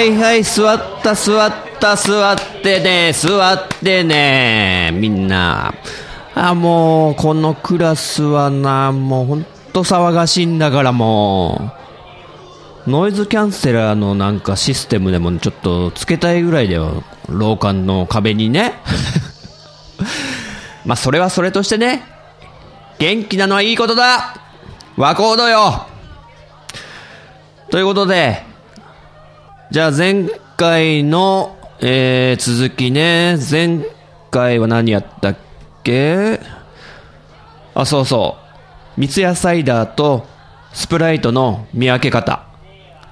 はいはい、座った座った座ってね、座ってね、みんな。あ、もう、このクラスはな、もうほんと騒がしいんだからもう。ノイズキャンセラーのなんかシステムでもちょっとつけたいぐらいだよ。廊下の壁にね。まあ、それはそれとしてね、元気なのはいいことだ和コードよということで、じゃあ前回の、えー、続きね、前回は何やったっけ？あ、そうそう。三ツ矢サイダーとスプライトの見分け方。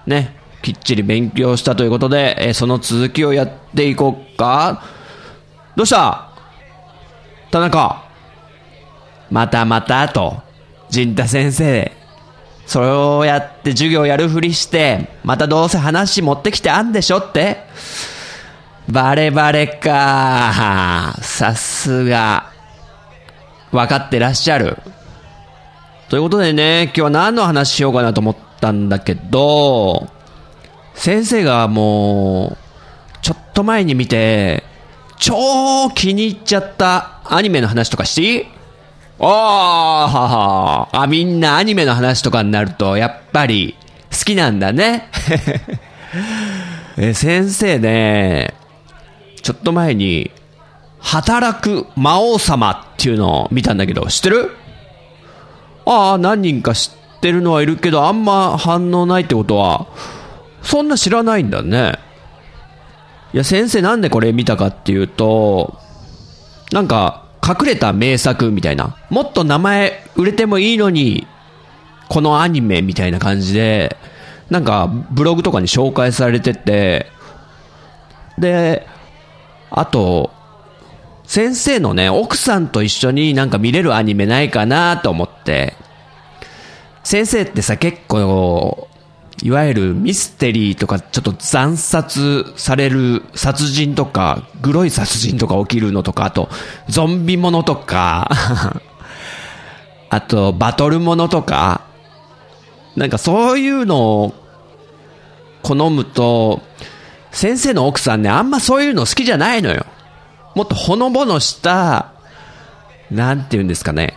ね。きっちり勉強したということで、えーその続きをやっていこうか。どうした？田中。またまたと、陣太先生、それをやって授業やるふりして、またどうせ話持ってきてあんでしょってバレバレか。さすが。分かってらっしゃる。ということでね、今日は何の話しようかなと思ったんだけど、先生がもう、ちょっと前に見て、超気に入っちゃったアニメの話とかしていい？ああ、ははあ、みんなアニメの話とかになると、やっぱり好きなんだね。え先生ね、ちょっと前に、働く魔王様っていうのを見たんだけど、知ってる？ああ、何人か知ってるのはいるけど、あんま反応ないってことは、そんな知らないんだね。いや、先生なんでこれ見たかっていうと、なんか、隠れた名作みたいな。もっと名前売れてもいいのに、このアニメみたいな感じで、なんか、ブログとかに紹介されてて、で、あと、先生のね、奥さんと一緒になんか見れるアニメないかなと思って、先生ってさ、結構、いわゆるミステリーとか、ちょっと惨殺される殺人とか、グロい殺人とか起きるのとか、あと、ゾンビものとか、あと、バトルものとか、なんかそういうのを好むと、先生の奥さんね、あんまそういうの好きじゃないのよ。もっとほのぼのした、なんて言うんですかね。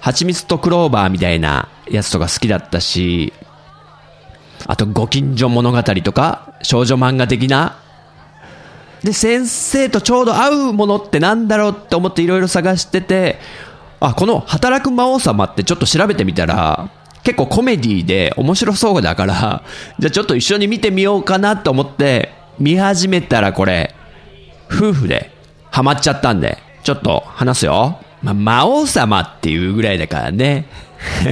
蜂蜜とクローバーみたいなやつとか好きだったし、あと、ご近所物語とか、少女漫画的な。で、先生とちょうど合うものってなんだろうって思っていろいろ探してて、あ、この働く魔王様ってちょっと調べてみたら、結構コメディで面白そうだから、じゃあちょっと一緒に見てみようかなと思って、見始めたらこれ、夫婦でハマっちゃったんで、ちょっと話すよ。まあ、魔王様っていうぐらいだからね。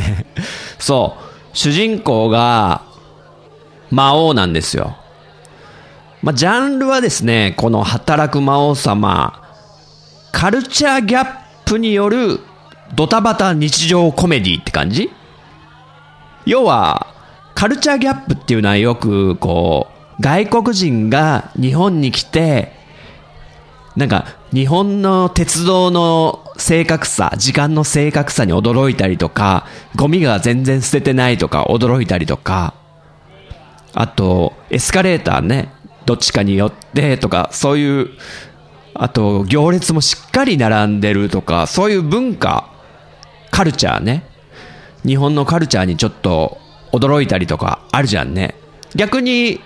そう。主人公が魔王なんですよ。まあ、ジャンルはですね、この働く魔王様、カルチャーギャップによるドタバタ日常コメディって感じ要は、カルチャーギャップっていうのはよく、こう、外国人が日本に来て、なんか、日本の鉄道の正確さ、時間の正確さに驚いたりとか、ゴミが全然捨ててないとか驚いたりとか、あと、エスカレーターね、どっちかによってとか、そういう、あと、行列もしっかり並んでるとか、そういう文化、カルチャーね。日本のカルチャーにちょっと驚いたりとかあるじゃんね。逆に、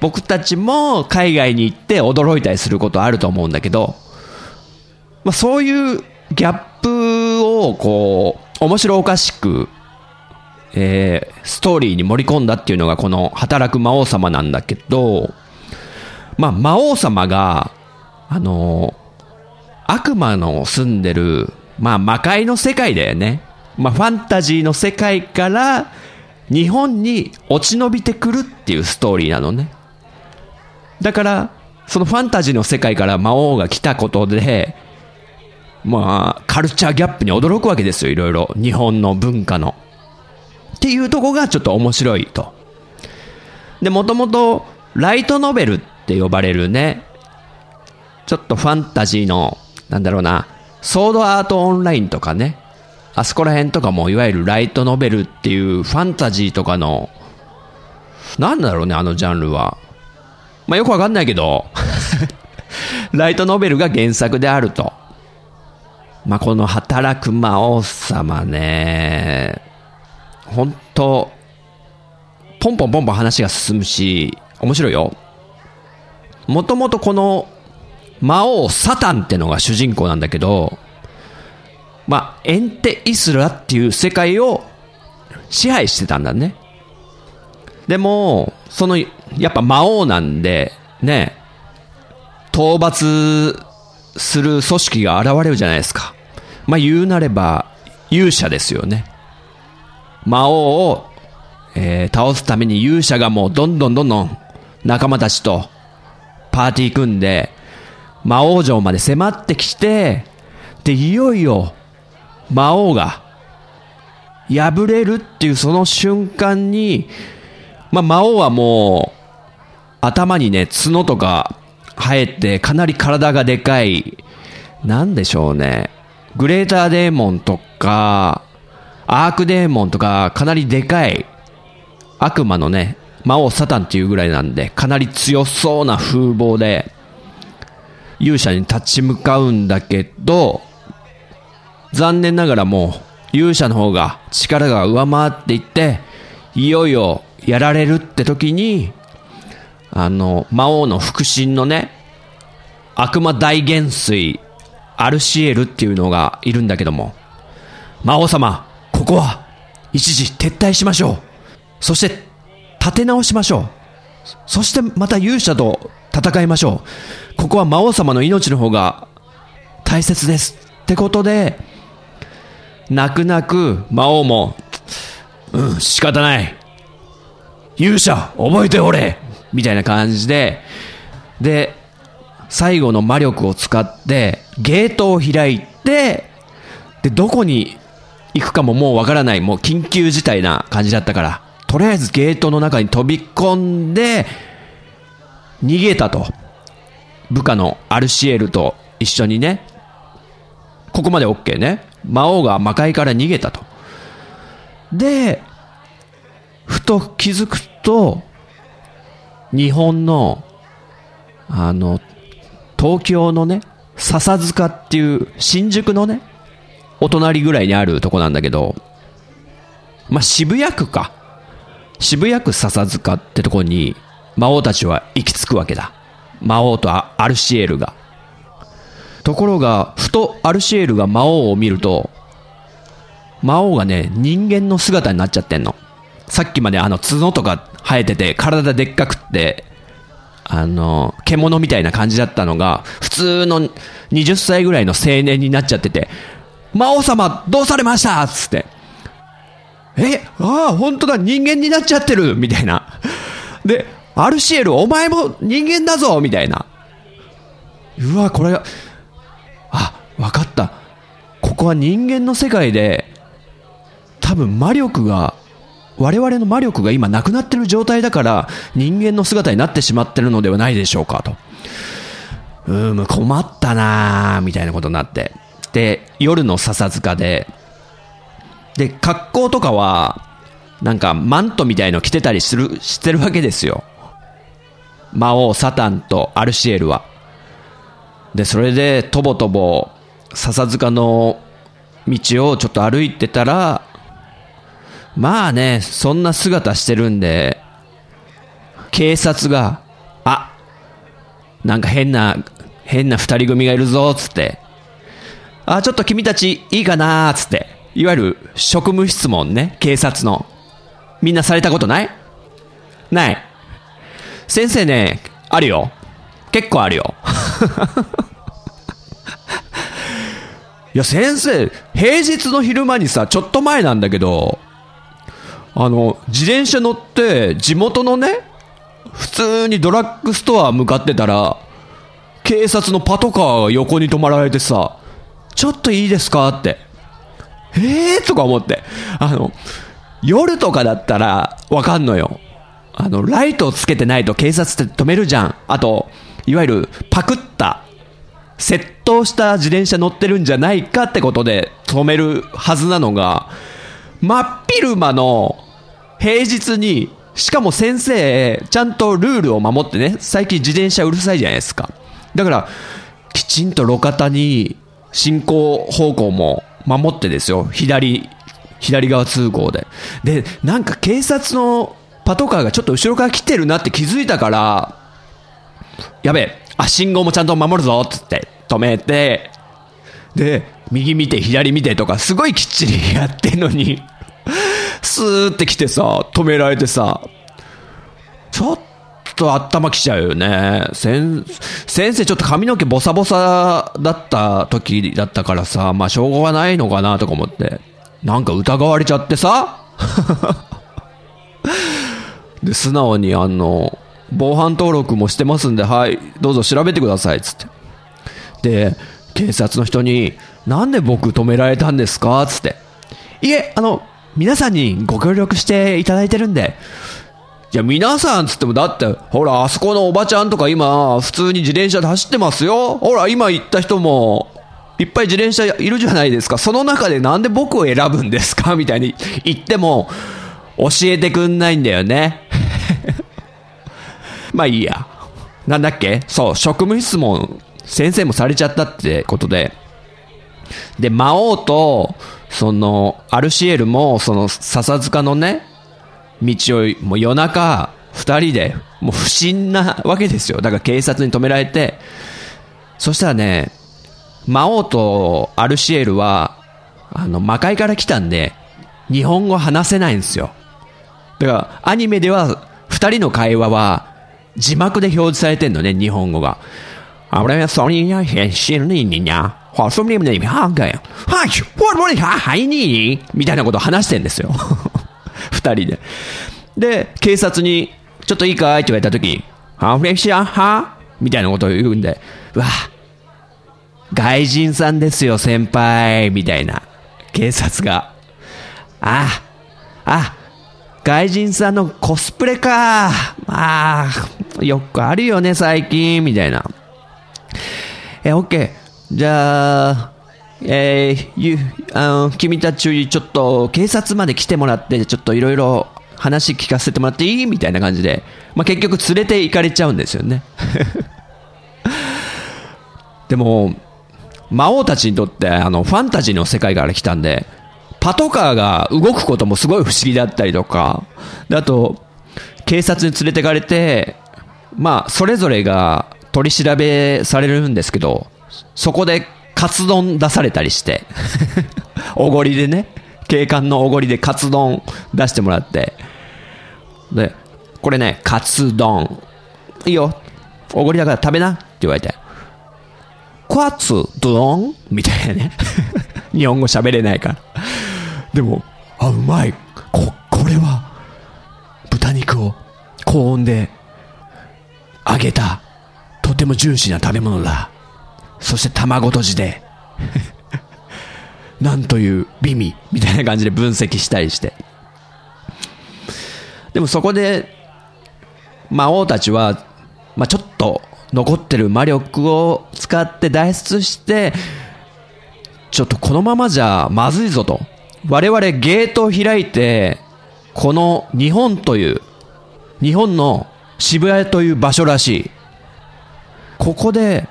僕たちも海外に行って驚いたりすることあると思うんだけど、まあ、そういうギャップをこう、面白おかしく、えー、ストーリーに盛り込んだっていうのがこの働く魔王様なんだけど、まあ、魔王様が、あの悪魔の住んでる、まあ、魔界の世界だよね。まあ、ファンタジーの世界から日本に落ち延びてくるっていうストーリーなのね。だから、そのファンタジーの世界から魔王が来たことで、まあ、カルチャーギャップに驚くわけですよ、いろいろ。日本の文化の。っていうとこがちょっと面白いと。で、もともと、ライトノベルって呼ばれるね、ちょっとファンタジーの、なんだろうな、ソードアートオンラインとかね、あそこら辺とかもいわゆるライトノベルっていうファンタジーとかの、なんだろうね、あのジャンルは。まあよくわかんないけど ライトノベルが原作であると。まあこの働く魔王様ね、本当ポンポンポンポン話が進むし、面白いよ。もともとこの魔王サタンってのが主人公なんだけど、まあ、エンテ・イスラっていう世界を支配してたんだね。でも、その、やっぱ魔王なんで、ね、討伐する組織が現れるじゃないですか。まあ言うなれば、勇者ですよね。魔王を、えー、倒すために勇者がもうどんどんどんどん仲間たちとパーティー組んで、魔王城まで迫ってきて、で、いよいよ魔王が破れるっていうその瞬間に、まあ、魔王はもう頭にね、角とか生えてかなり体がでかい、なんでしょうね。グレーターデーモンとか、アークデーモンとかかなりでかい悪魔のね、魔王サタンっていうぐらいなんで、かなり強そうな風貌で、勇者に立ち向かうんだけど、残念ながらもう勇者の方が力が上回っていって、いよいよやられるって時に、あの、魔王の腹心のね、悪魔大元帥、アルシエルっていうのがいるんだけども、魔王様、ここは一時撤退しましょう。そして立て直しましょう。そしてまた勇者と戦いましょう。ここは魔王様の命の方が大切です。ってことで、泣く泣く魔王も、うん、仕方ない。勇者、覚えておれみたいな感じで、で、最後の魔力を使って、ゲートを開いて、で、どこに行くかももうわからない、もう緊急事態な感じだったから、とりあえずゲートの中に飛び込んで、逃げたと。部下のアルシエルと一緒にね。ここまで OK ね。魔王が魔界から逃げたと。で、ふと気づくと、日本の、あの、東京のね、笹塚っていう新宿のね、お隣ぐらいにあるとこなんだけど、まあ、渋谷区か。渋谷区笹塚ってとこに魔王たちは行き着くわけだ。魔王とアルシエルが。ところが、ふとアルシエルが魔王を見ると、魔王がね、人間の姿になっちゃってんの。さっきまであの角とか生えてて、体でっかくって、あの、獣みたいな感じだったのが、普通の20歳ぐらいの青年になっちゃってて、魔王様、どうされました？っつって。え、ああ、本当だ、人間になっちゃってるみたいな。で、アルシエル、お前も人間だぞみたいな。うわ、これ、あ、わかった。ここは人間の世界で、多分魔力が、我々の魔力が今なくなってる状態だから、人間の姿になってしまってるのではないでしょうか、と。うーん、困ったなーみたいなことになって。で、夜の笹塚で、で、格好とかは、なんかマントみたいの着てたりする、してるわけですよ。魔王サタンとアルシエルは。で、それで、とぼとぼ、笹塚の道をちょっと歩いてたら、まあね、そんな姿してるんで、警察が、あ、なんか変な、変な二人組がいるぞ、つって、あ、ちょっと君たちいいかなー、つって、いわゆる職務質問ね、警察の。みんなされたことない？ない。先生ね、あるよ。結構あるよ。いや、先生、平日の昼間にさ、ちょっと前なんだけど、あの、自転車乗って、地元のね、普通にドラッグストア向かってたら、警察のパトカーが横に止まられてさ、ちょっといいですか？って。えー？とか思って。あの、夜とかだったらわかんのよ。あの、ライトをつけてないと警察って止めるじゃん。あと、いわゆるパクった、窃盗した自転車乗ってるんじゃないかってことで止めるはずなのが、真っ昼間の平日に、しかも先生、ちゃんとルールを守ってね、最近自転車うるさいじゃないですか。だから、きちんと路肩に進行方向も守ってですよ。左、左側通行で。で、なんか警察のパトカーがちょっと後ろから来てるなって気づいたから、やべえ、あ、信号もちゃんと守るぞっつって止めて、で、右見て左見てとかすごいきっちりやってんのに、スーって来てさ、止められてさ、ちょっと頭きちゃうよね。先生ちょっと髪の毛ボサボサだった時だったからさ、まあしょうがないのかなとか思って。なんか疑われちゃってさ。で、素直にあの、防犯登録もしてますんで、はい、どうぞ調べてください、つって。で、警察の人に、なんで僕止められたんですかつって。いえ、あの、皆さんにご協力していただいてるんで、いや、皆さんつっても、だって、ほら、あそこのおばちゃんとか今、普通に自転車で走ってますよ。ほら、今言った人も、いっぱい自転車いるじゃないですか。その中でなんで僕を選ぶんですか？みたいに言っても、教えてくんないんだよね。まあいいや。なんだっけ？そう、職務質問、先生もされちゃったってことで。で、魔王と、その、アルシエルも、その、笹塚のね、道を、もう夜中、二人で、もう不審なわけですよ。だから警察に止められて、そしたらね、魔王とアルシエルは、あの、魔界から来たんで、日本語話せないんですよ。だから、アニメでは、二人の会話は、字幕で表示されてんのね、日本語が。あ俺はそれに変身にゃ、はそみにはがよ。はい、我々ははい。にみたい。なことを話してんですよ。二人で。で、警察に、ちょっといいかいって言われたとき、ハフレシアはみたいなことを言うんで、うわ、外人さんですよ、先輩みたいな。警察が。あ、あ、外人さんのコスプレか。まあ、よくあるよね、最近、みたいな。え、オッケー。じゃあ、えー、ゆ、あの、君たち、ちょっと、警察まで来てもらって、ちょっといろいろ話聞かせてもらっていいみたいな感じで、まあ、結局連れて行かれちゃうんですよね。でも、魔王たちにとって、あの、ファンタジーの世界から来たんで、パトカーが動くこともすごい不思議だったりとか、であと、警察に連れてかれて、まあ、それぞれが取り調べされるんですけど、そこでカツ丼出されたりして、おごりでね、警官のおごりでカツ丼出してもらって、で、これね、カツ丼。いいよ。おごりだから食べなって言われて。カツ丼？みたいなね。日本語喋れないから。でも、あ、うまい。こ、これは、豚肉を高温で揚げた、とてもジューシーな食べ物だ。そして卵とじで、なんという美味みたいな感じで分析したりして。でもそこで、魔王たちは、まあ、ちょっと残ってる魔力を使って脱出して、ちょっとこのままじゃまずいぞと。我々ゲートを開いて、この日本という、日本の渋谷という場所らしい。ここで、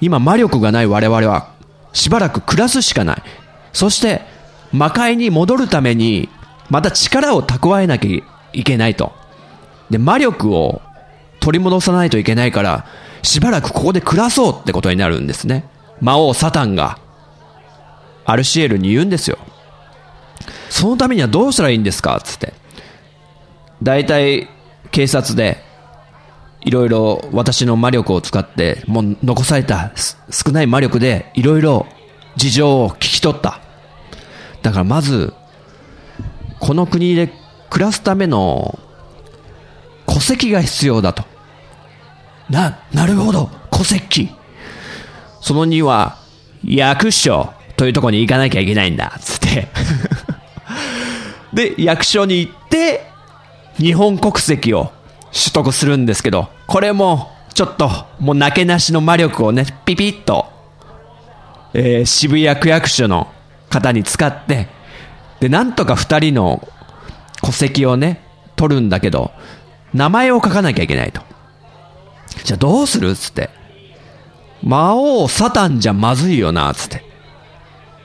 今魔力がない我々は、しばらく暮らすしかない。そして、魔界に戻るために、また力を蓄えなきゃいけないと。で、魔力を取り戻さないといけないから、しばらくここで暮らそうってことになるんですね。魔王サタンが、アルシエルに言うんですよ。そのためにはどうしたらいいんですか？つって。大体、警察で、いろいろ私の魔力を使って、もう残された少ない魔力で、いろいろ事情を聞き取った。だからまず、この国で暮らすための戸籍が必要だと。な、なるほど、戸籍。その2は、役所というところに行かなきゃいけないんだ、つって で、役所に行って、日本国籍を取得するんですけど、これも、ちょっと、もうなけなしの魔力をね、ピピッと、えー、渋谷区役所の方に使って、で、なんとか二人の戸籍をね、取るんだけど、名前を書かなきゃいけないと。じゃあどうする？つって。魔王サタンじゃまずいよな、つって。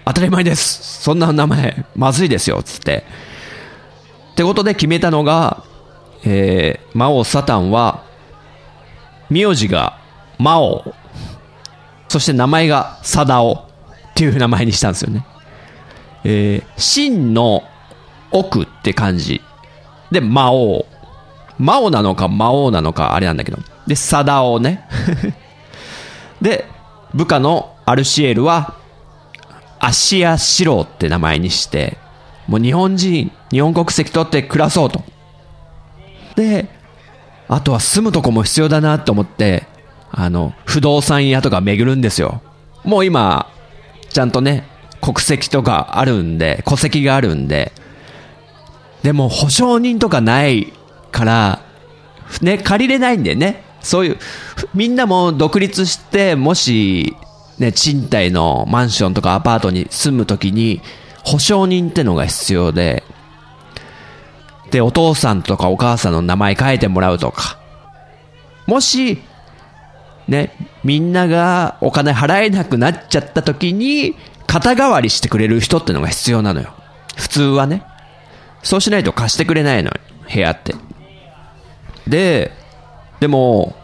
当たり前です。そんな名前、まずいですよ、つって。ってことで決めたのが、えー、魔王サタンは、名字が魔王、そして名前がサダオっていう名前にしたんですよね。えー、真の奥って感じ。で、魔王。魔王なのか魔王なのかあれなんだけど。で、サダオね。で、部下のアルシエルは、アシアシローって名前にして、もう日本人、日本国籍取って暮らそうと。で、あとは住むとこも必要だなと思って、あの、不動産屋とか巡るんですよ。もう今、ちゃんとね、国籍とかあるんで、戸籍があるんで、でも保証人とかないから、ね、借りれないんだよね。そういう、みんなも独立して、もし、ね、賃貸のマンションとかアパートに住むときに、保証人ってのが必要で、で、お父さんとかお母さんの名前変えてもらうとか、もし、ね、みんながお金払えなくなっちゃった時に、肩代わりしてくれる人ってのが必要なのよ。普通はね。そうしないと貸してくれないのよ。部屋って。で、でも、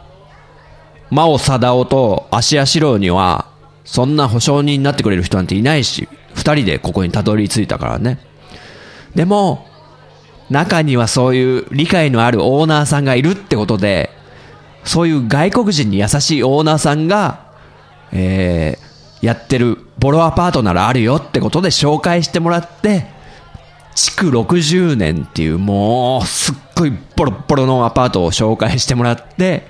真央貞夫と芦屋四郎には、そんな保証人になってくれる人なんていないし、二人でここにたどり着いたからね。でも、中にはそういう理解のあるオーナーさんがいるってことで、そういう外国人に優しいオーナーさんが、えー、やってるボロアパートならあるよってことで紹介してもらって、築60年っていうもうすっごいボロボロのアパートを紹介してもらって、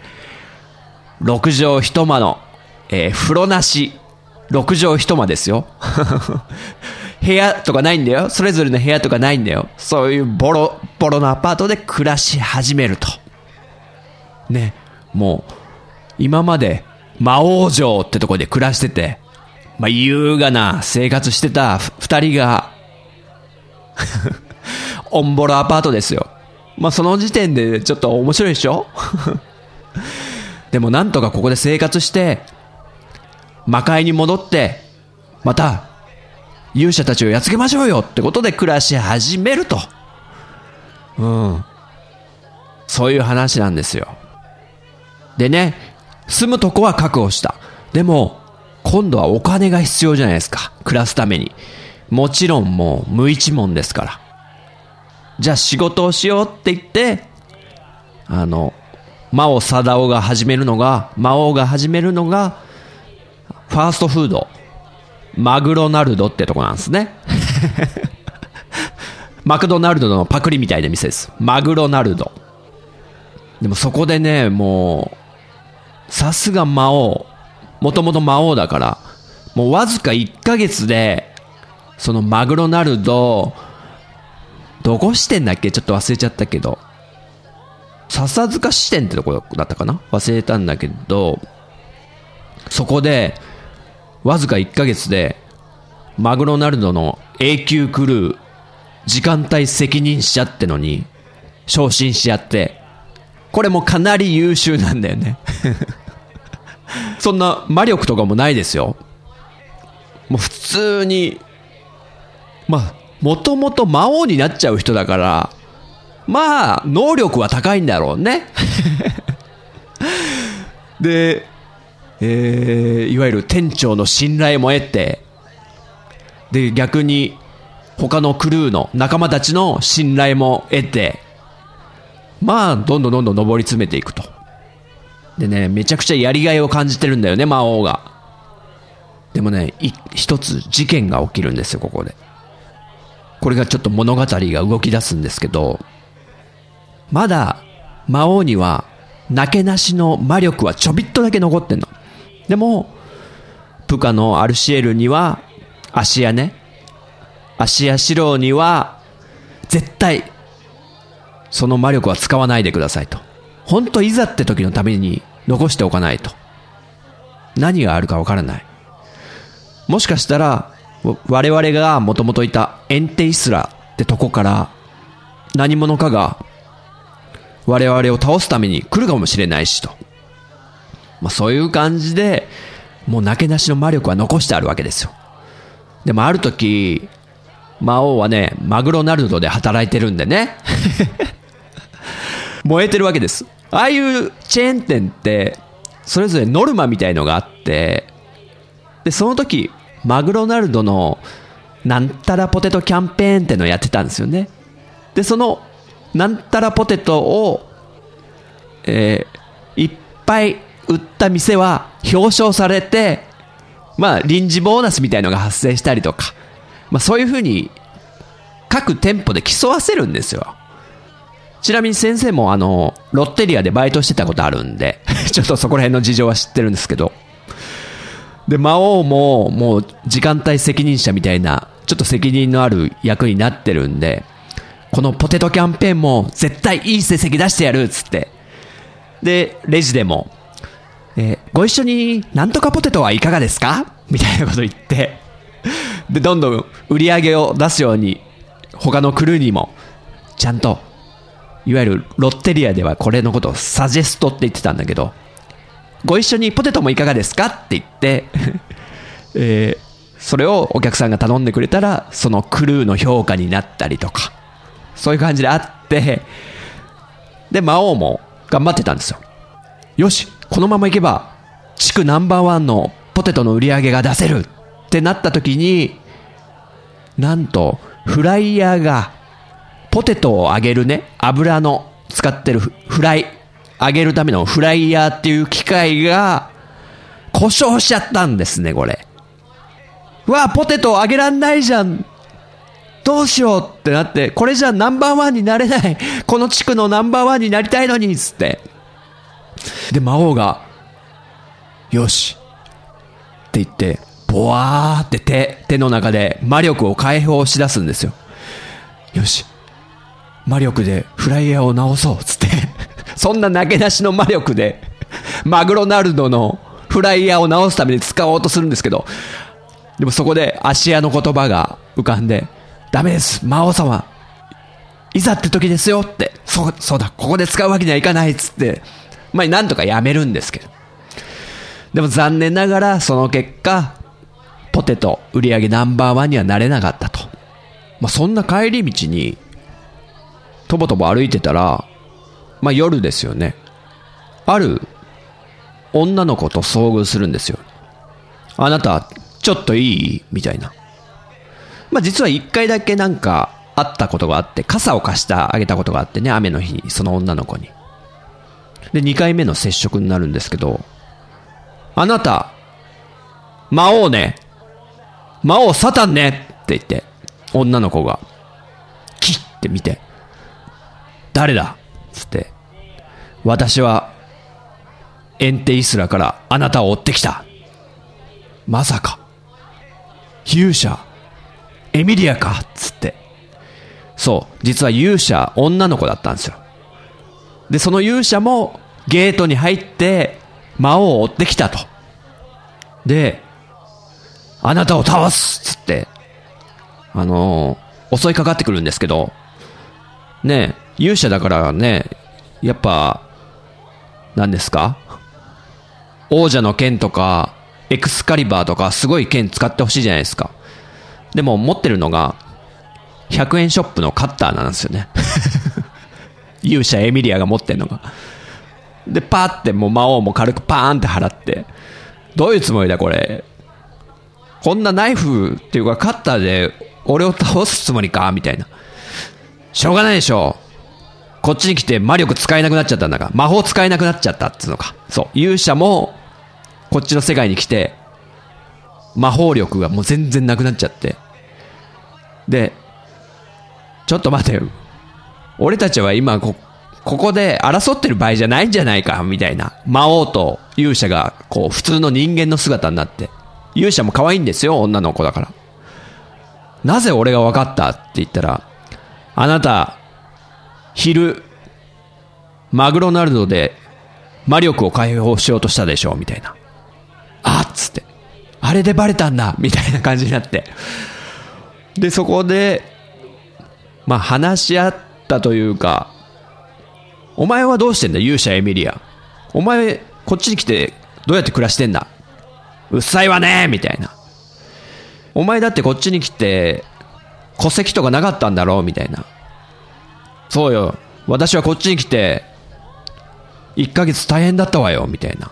6畳一間の、えー、風呂なし、6畳一間ですよ。部屋とかないんだよ。それぞれの部屋とかないんだよ。そういうボロ、ボロのアパートで暮らし始めると。ね。もう、今まで魔王城ってとこで暮らしてて、まあ、優雅な生活してた二人が オンボロアパートですよ。まあ、その時点でちょっと面白いでしょ？でもなんとかここで生活して、魔界に戻って、また、勇者たちをやっつけましょうよってことで暮らし始めると。うん。そういう話なんですよ。でね、住むとこは確保した。でも、今度はお金が必要じゃないですか。暮らすために。もちろんもう無一文ですから。じゃあ仕事をしようって言って、あの、魔王貞夫が始めるのが、魔王が始めるのが、ファーストフード、マグロナルドってとこなんですね。マクドナルドのパクリみたいな店です。マグロナルド。でもそこでね、もう、さすが魔王。もともと魔王だから、もうわずか1ヶ月で、そのマグロナルド、どこ支店だっけ？ちょっと忘れちゃったけど、笹塚支店ってとこだったかな？忘れたんだけど、そこで、わずか1ヶ月で、マグロナルドの永久クルー、時間帯責任者ってのに、昇進しちゃって、これもかなり優秀なんだよね そんな魔力とかもないですよ。もう普通に、まあ、もともと魔王になっちゃう人だから、まあ、能力は高いんだろうね。で、えー、いわゆる店長の信頼も得て、で、逆に、他のクルーの仲間たちの信頼も得て、まあ、どんどんどんどん上り詰めていくと。でね、めちゃくちゃやりがいを感じてるんだよね、魔王が。でもね、一つ事件が起きるんですよ、ここで。これがちょっと物語が動き出すんですけど、まだ魔王には、なけなしの魔力はちょびっとだけ残ってんの。でも、プカのアルシエルには、足やね、足や四郎には、絶対、その魔力は使わないでくださいと。本当いざって時のために残しておかないと。何があるかわからない。もしかしたら、我々がもともといたエンテイスラってとこから何者かが我々を倒すために来るかもしれないしと。まあそういう感じで、もうなけなしの魔力は残してあるわけですよ。でもある時、魔王はね、マグロナルドで働いてるんでね。燃えてるわけです。ああいうチェーン店って、それぞれノルマみたいのがあって、で、その時、マグロナルドのなんたらポテトキャンペーンってのをやってたんですよね。で、そのなんたらポテトを、えー、いっぱい売った店は表彰されて、まあ臨時ボーナスみたいのが発生したりとか、まあそういうふうに各店舗で競わせるんですよ。ちなみに先生もあの、ロッテリアでバイトしてたことあるんで ちょっとそこら辺の事情は知ってるんですけど。で、魔王ももう時間帯責任者みたいな、ちょっと責任のある役になってるんで、このポテトキャンペーンも絶対いい成績出してやるっつって。で、レジでも、えー、ご一緒になんとかポテトはいかがですか？みたいなこと言って、で、どんどん売り上げを出すように、他のクルーにも、ちゃんと、いわゆるロッテリアではこれのことをサジェストって言ってたんだけど、ご一緒にポテトもいかがですか？って言って えー、それをお客さんが頼んでくれたら、そのクルーの評価になったりとか、そういう感じであって、で、魔王も頑張ってたんですよ。よし、このままいけば、地区ナンバーワンのポテトの売り上げが出せるってなった時に、なんと、フライヤーが、ポテトを揚げるね、油の使ってるフライ、揚げるためのフライヤーっていう機械が、故障しちゃったんですね、これ。うわ、ポテト揚げらんないじゃんどうしようってなって、これじゃナンバーワンになれない。この地区のナンバーワンになりたいのに、つって。で、魔王が、よし。って言って、ボワーって手、手の中で魔力を解放し出すんですよ。よし。魔力でフライヤーを直そうっ、つって。そんな投げ出しの魔力で、マグロナルドのフライヤーを直すために使おうとするんですけど、でもそこで芦屋の言葉が浮かんで、ダメです、魔王様。いざって時ですよって、そう、そうだ、ここで使うわけにはいかないっつって、まあ、なんとかやめるんですけど。でも残念ながら、その結果、ポテト売り上げナンバーワンにはなれなかったと。まあ、そんな帰り道に、とぼとぼ歩いてたら、まあ、夜ですよね。ある女の子と遭遇するんですよ。あなた、ちょっといい？みたいな。まあ実は一回だけなんかあったことがあって、傘を貸してあげたことがあってね、雨の日に、その女の子に。で、二回目の接触になるんですけど、あなた、魔王ね、魔王サタンね。って言って、女の子が、キッって見て、誰だ？つって、私は、エンテイスラからあなたを追ってきた。まさか、勇者、エミリアか。つって。そう、実は勇者、女の子だったんですよ。で、その勇者もゲートに入って魔王を追ってきたと。で、あなたを倒すっつって、あのー、襲いかかってくるんですけど、ね勇者だからね、やっぱ、何ですか王者の剣とか、エクスカリバーとか、すごい剣使ってほしいじゃないですか。でも持ってるのが、100円ショップのカッターなんですよね。勇者エミリアが持ってんのが。で、パーってもう魔王も軽くパーンって払って、どういうつもりだこれ？こんなナイフっていうかカッターで俺を倒すつもりか？みたいな。しょうがないでしょ。こっちに来て魔力使えなくなっちゃったんだから。魔法使えなくなっちゃったっつうのか。そう。勇者も、こっちの世界に来て、魔法力がもう全然なくなっちゃって。で、ちょっと待てよ。俺たちは今こ、ここで争ってる場合じゃないんじゃないか、みたいな。魔王と勇者が、こう、普通の人間の姿になって。勇者も可愛いんですよ、女の子だから。なぜ俺が分かったって言ったら、あなた、昼、マグロナルドで魔力を解放しようとしたでしょ、みたいな。あっつって。あれでバレたんだみたいな感じになって。で、そこで、まあ話し合ってたというか、お前はどうしてんだ勇者エミリア。お前、こっちに来てどうやって暮らしてんだうっさいわねみたいな。お前だってこっちに来て、戸籍とかなかったんだろうみたいな。そうよ。私はこっちに来て、1ヶ月大変だったわよ、みたいな。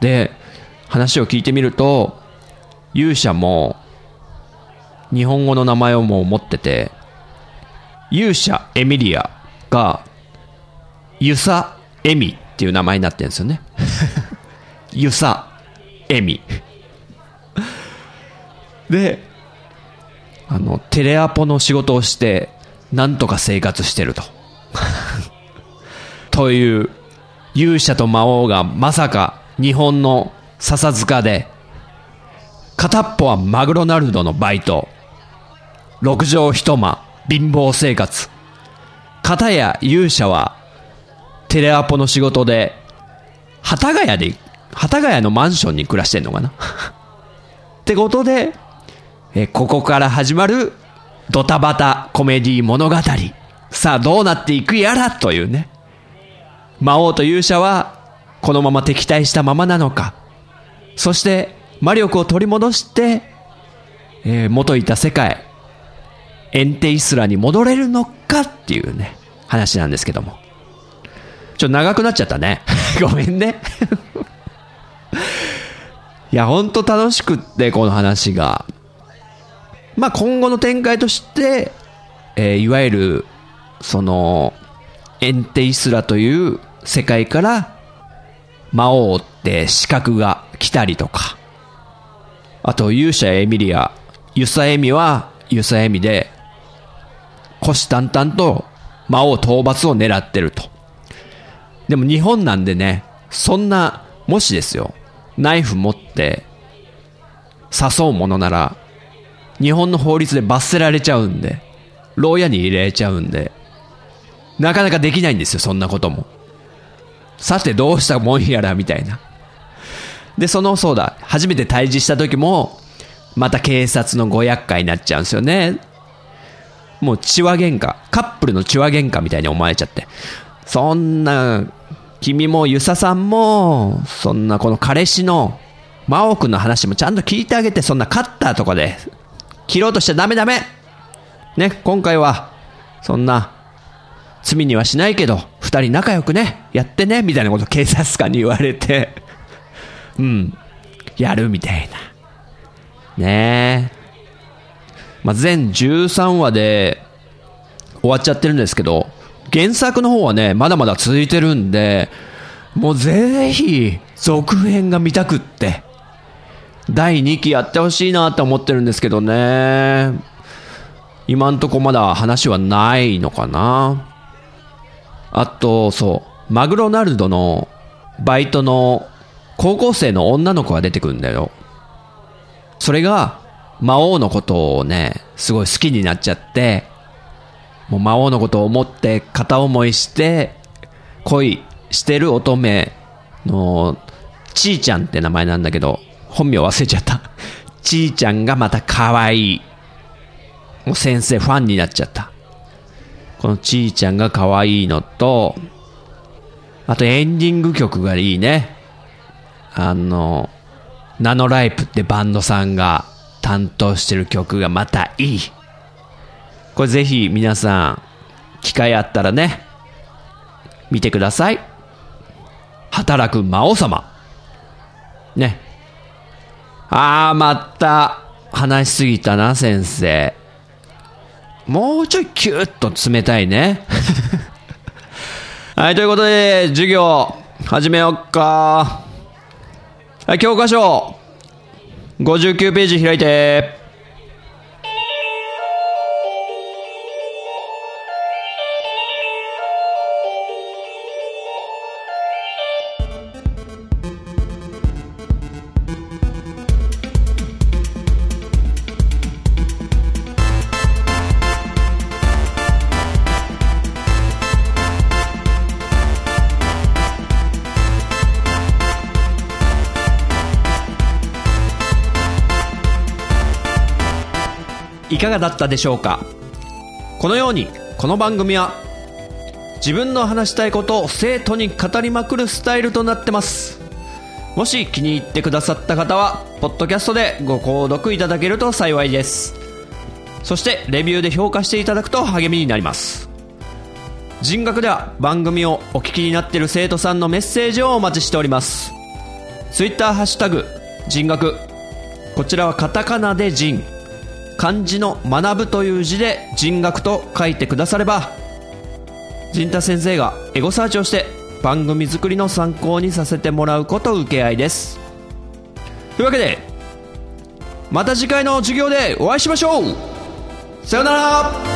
で、話を聞いてみると、勇者も、日本語の名前をもう持ってて、勇者エミリアが、ユサエミっていう名前になってるんですよね。ユサエミ。で、あの、テレアポの仕事をして、なんとか生活してると。という、勇者と魔王がまさか日本の笹塚で、片っぽはマグロナルドのバイト、六畳一間、貧乏生活。片や勇者は、テレアポの仕事で、幡ヶ谷で、幡ヶ谷のマンションに暮らしてんのかな ってことで、えここから始まるドタバタコメディ物語。さあどうなっていくやらというね。魔王と勇者はこのまま敵対したままなのか。そして魔力を取り戻して、えー、元いた世界、エンテイスラに戻れるのかっていうね、話なんですけども。ちょっと長くなっちゃったね。ごめんね。いや、ほんと楽しくって、この話が。まあ、今後の展開として、えー、いわゆる、その、エンテイスラという世界から魔王って資格が来たりとか、あと勇者エミリア、ユサエミはユサエミで、虎視眈々と魔王討伐を狙ってると。でも日本なんでね、そんな、もしですよ、ナイフ持って誘うものなら、日本の法律で罰せられちゃうんで、牢屋に入れちゃうんで、なかなかできないんですよ、そんなことも。さてどうしたもんやら、みたいな。で、その、そうだ、初めて対峙した時も、また警察のご厄介になっちゃうんですよね。もう血話喧嘩、カップルの血話喧嘩みたいに思われちゃって。そんな、君もユサさんも、そんなこの彼氏の、真央くんの話もちゃんと聞いてあげて、そんなカッターとかで切ろうとしちゃダメダメね、今回は、そんな、罪にはしないけど、二人仲良くね、やってね、みたいなこと警察官に言われて、うん、やるみたいな。ねえ。まあ、全13話で終わっちゃってるんですけど、原作の方はね、まだまだ続いてるんで、もうぜひ、続編が見たくって、第2期やってほしいなって思ってるんですけどね。今んとこまだ話はないのかな。あと、そう、マグロナルドのバイトの高校生の女の子が出てくるんだよ。それが魔王のことをね、すごい好きになっちゃって、もう魔王のことを思って片思いして恋してる乙女のちーちゃんって名前なんだけど、本名忘れちゃった。ちーちゃんがまた可愛い。もう先生ファンになっちゃった。このちーちゃんが可愛いのと、あとエンディング曲がいいね。あの、ナノライプってバンドさんが担当してる曲がまたいい。これぜひ皆さん、機会あったらね、見てください。働く魔王様。ね。あー、また、話しすぎたな、先生。もうちょいキューッと冷たいね。はい、ということで、授業、始めよっか。はい、教科書、59ページ開いて。がだったでしょうか？このようにこの番組は自分の話したいことを生徒に語りまくるスタイルとなってます。もし気に入ってくださった方はポッドキャストでご購読いただけると幸いです。そしてレビューで評価していただくと励みになります。人学では番組をお聞きになっている生徒さんのメッセージをお待ちしております。Twitter ハッシュタグ人学こちらはカタカナで人。漢字の学ぶという字で人学と書いてくだされば陣田先生がエゴサーチをして番組作りの参考にさせてもらうこと受け合いです。というわけでまた次回の授業でお会いしましょう。さようなら。